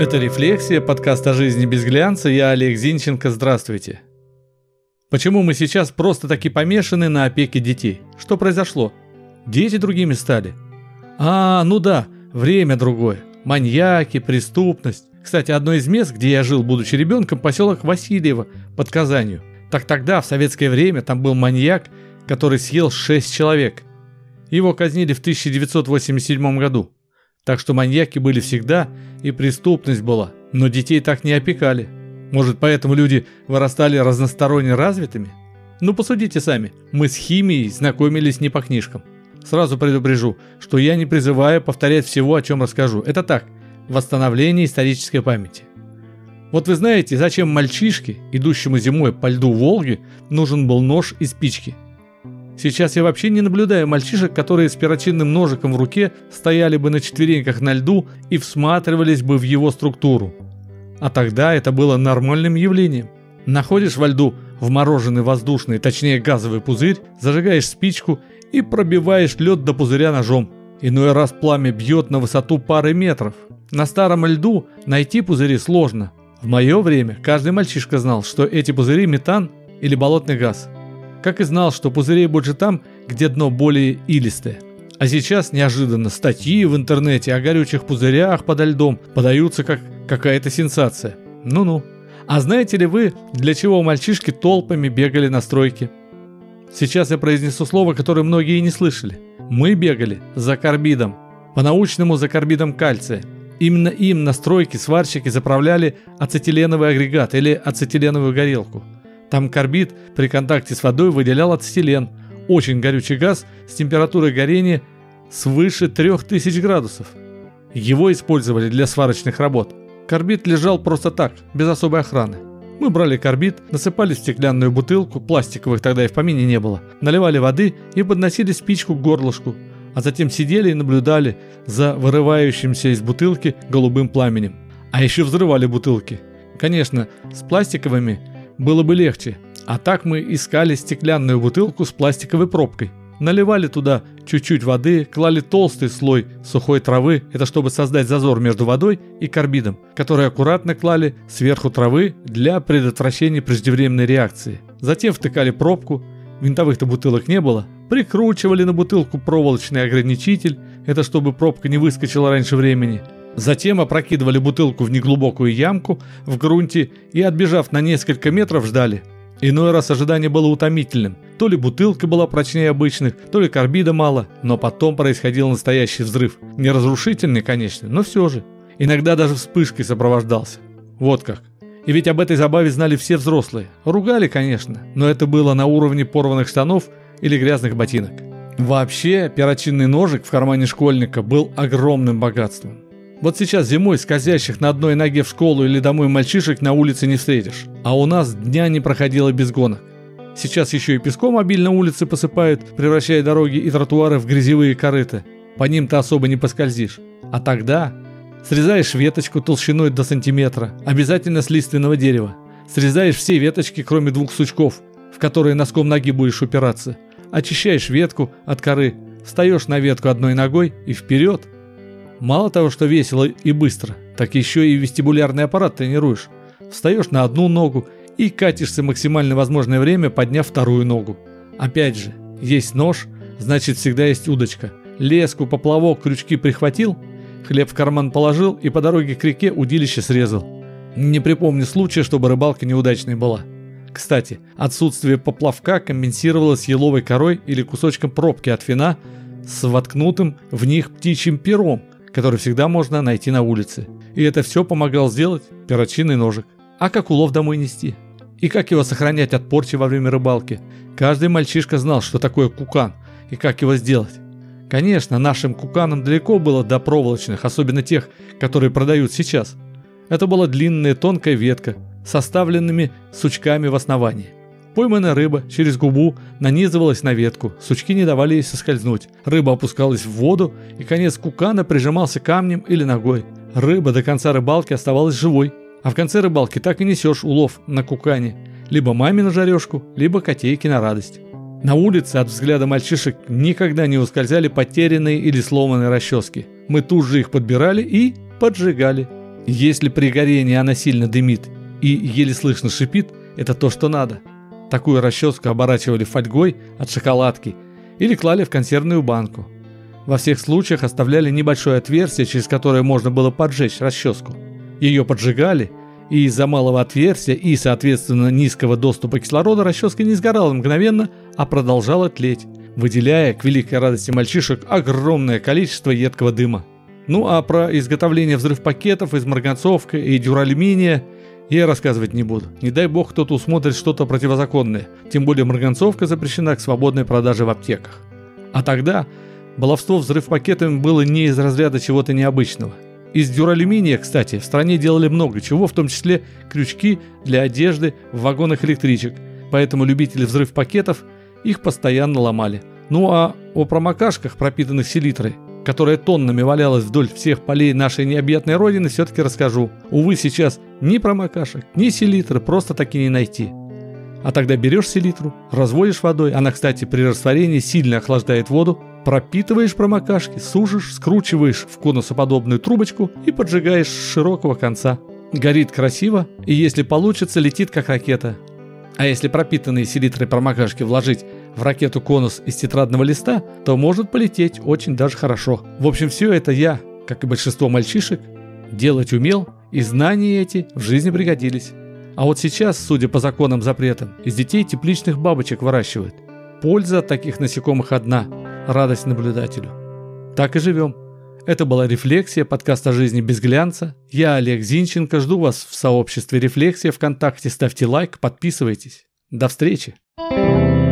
Это «Рефлексия», подкаст о жизни без глянца. Я Олег Зинченко. Здравствуйте. Почему мы сейчас просто таки помешаны на опеке детей? Что произошло? Дети другими стали. А, ну да, время другое. Маньяки, преступность. Кстати, одно из мест, где я жил, будучи ребенком, поселок Васильево под Казанью. Так тогда, в советское время, там был маньяк, который съел 6 человек. Его казнили в 1987 году. Так что маньяки были всегда, и преступность была, но детей так не опекали. Может, поэтому люди вырастали разносторонне развитыми? Ну, посудите сами. Мы с химией знакомились не по книжкам. Сразу предупрежу, что я не призываю повторять всего, о чем расскажу. Это так, восстановление исторической памяти. Вот вы знаете, зачем мальчишке, идущему зимой по льду Волги, нужен был нож и спички – Сейчас я вообще не наблюдаю мальчишек, которые с перочинным ножиком в руке стояли бы на четвереньках на льду и всматривались бы в его структуру. А тогда это было нормальным явлением. Находишь во льду вмороженный воздушный, точнее газовый пузырь, зажигаешь спичку и пробиваешь лед до пузыря ножом. Иной раз пламя бьет на высоту пары метров. На старом льду найти пузыри сложно. В мое время каждый мальчишка знал, что эти пузыри метан или болотный газ – как и знал, что пузырей больше там, где дно более илистое. А сейчас неожиданно статьи в интернете о горючих пузырях подо льдом подаются как какая-то сенсация. Ну-ну. А знаете ли вы, для чего мальчишки толпами бегали на стройке? Сейчас я произнесу слово, которое многие не слышали. Мы бегали за карбидом. По-научному за карбидом кальция. Именно им на стройке сварщики заправляли ацетиленовый агрегат или ацетиленовую горелку – там карбид при контакте с водой выделял ацетилен, очень горючий газ с температурой горения свыше 3000 градусов. Его использовали для сварочных работ. Карбид лежал просто так, без особой охраны. Мы брали карбид, насыпали в стеклянную бутылку, пластиковых тогда и в помине не было, наливали воды и подносили спичку к горлышку, а затем сидели и наблюдали за вырывающимся из бутылки голубым пламенем. А еще взрывали бутылки. Конечно, с пластиковыми было бы легче. А так мы искали стеклянную бутылку с пластиковой пробкой. Наливали туда чуть-чуть воды, клали толстый слой сухой травы, это чтобы создать зазор между водой и карбидом, который аккуратно клали сверху травы для предотвращения преждевременной реакции. Затем втыкали пробку, винтовых-то бутылок не было, прикручивали на бутылку проволочный ограничитель, это чтобы пробка не выскочила раньше времени – Затем опрокидывали бутылку в неглубокую ямку в грунте и, отбежав на несколько метров, ждали. Иной раз ожидание было утомительным. То ли бутылка была прочнее обычных, то ли карбида мало, но потом происходил настоящий взрыв. Не разрушительный, конечно, но все же. Иногда даже вспышкой сопровождался. Вот как. И ведь об этой забаве знали все взрослые. Ругали, конечно, но это было на уровне порванных штанов или грязных ботинок. Вообще, перочинный ножик в кармане школьника был огромным богатством. Вот сейчас зимой скользящих на одной ноге в школу или домой мальчишек на улице не встретишь. А у нас дня не проходило без гонок. Сейчас еще и песком обильно улицы посыпают, превращая дороги и тротуары в грязевые корыта. По ним ты особо не поскользишь. А тогда срезаешь веточку толщиной до сантиметра, обязательно с лиственного дерева. Срезаешь все веточки, кроме двух сучков, в которые носком ноги будешь упираться. Очищаешь ветку от коры, встаешь на ветку одной ногой и вперед – Мало того, что весело и быстро, так еще и вестибулярный аппарат тренируешь. Встаешь на одну ногу и катишься максимально возможное время, подняв вторую ногу. Опять же, есть нож, значит всегда есть удочка. Леску, поплавок, крючки прихватил, хлеб в карман положил и по дороге к реке удилище срезал. Не припомню случая, чтобы рыбалка неудачной была. Кстати, отсутствие поплавка компенсировалось еловой корой или кусочком пробки от вина с воткнутым в них птичьим пером, который всегда можно найти на улице. И это все помогал сделать перочинный ножик. А как улов домой нести? И как его сохранять от порчи во время рыбалки? Каждый мальчишка знал, что такое кукан и как его сделать. Конечно, нашим куканам далеко было до проволочных, особенно тех, которые продают сейчас. Это была длинная тонкая ветка, составленными сучками в основании. Пойманная рыба через губу нанизывалась на ветку, сучки не давали ей соскользнуть. Рыба опускалась в воду, и конец кукана прижимался камнем или ногой. Рыба до конца рыбалки оставалась живой. А в конце рыбалки так и несешь улов на кукане. Либо маме на жарежку, либо котейке на радость. На улице от взгляда мальчишек никогда не ускользали потерянные или сломанные расчески. Мы тут же их подбирали и поджигали. Если при горении она сильно дымит и еле слышно шипит, это то, что надо. Такую расческу оборачивали фольгой от шоколадки или клали в консервную банку. Во всех случаях оставляли небольшое отверстие, через которое можно было поджечь расческу. Ее поджигали, и из-за малого отверстия и, соответственно, низкого доступа кислорода расческа не сгорала мгновенно, а продолжала тлеть, выделяя к великой радости мальчишек огромное количество едкого дыма. Ну а про изготовление взрыв-пакетов из марганцовка и дюралюминия я рассказывать не буду. Не дай бог кто-то усмотрит что-то противозаконное. Тем более марганцовка запрещена к свободной продаже в аптеках. А тогда баловство взрыв-пакетами было не из разряда чего-то необычного. Из дюралюминия, кстати, в стране делали много чего, в том числе крючки для одежды в вагонах электричек. Поэтому любители взрыв-пакетов их постоянно ломали. Ну а о промокашках, пропитанных селитрой, которая тоннами валялась вдоль всех полей нашей необъятной родины, все-таки расскажу. Увы, сейчас ни промокашек, ни селитры просто таки не найти. А тогда берешь селитру, разводишь водой, она, кстати, при растворении сильно охлаждает воду, пропитываешь промокашки, сужишь, скручиваешь в конусоподобную трубочку и поджигаешь с широкого конца. Горит красиво, и если получится, летит как ракета. А если пропитанные селитрой промокашки вложить в ракету конус из тетрадного листа, то может полететь очень даже хорошо. В общем, все это я, как и большинство мальчишек, делать умел, и знания эти в жизни пригодились. А вот сейчас, судя по законам запретам, из детей тепличных бабочек выращивают. Польза от таких насекомых одна – радость наблюдателю. Так и живем. Это была «Рефлексия», подкаст о жизни без глянца. Я Олег Зинченко, жду вас в сообществе «Рефлексия» ВКонтакте. Ставьте лайк, подписывайтесь. До встречи! thank you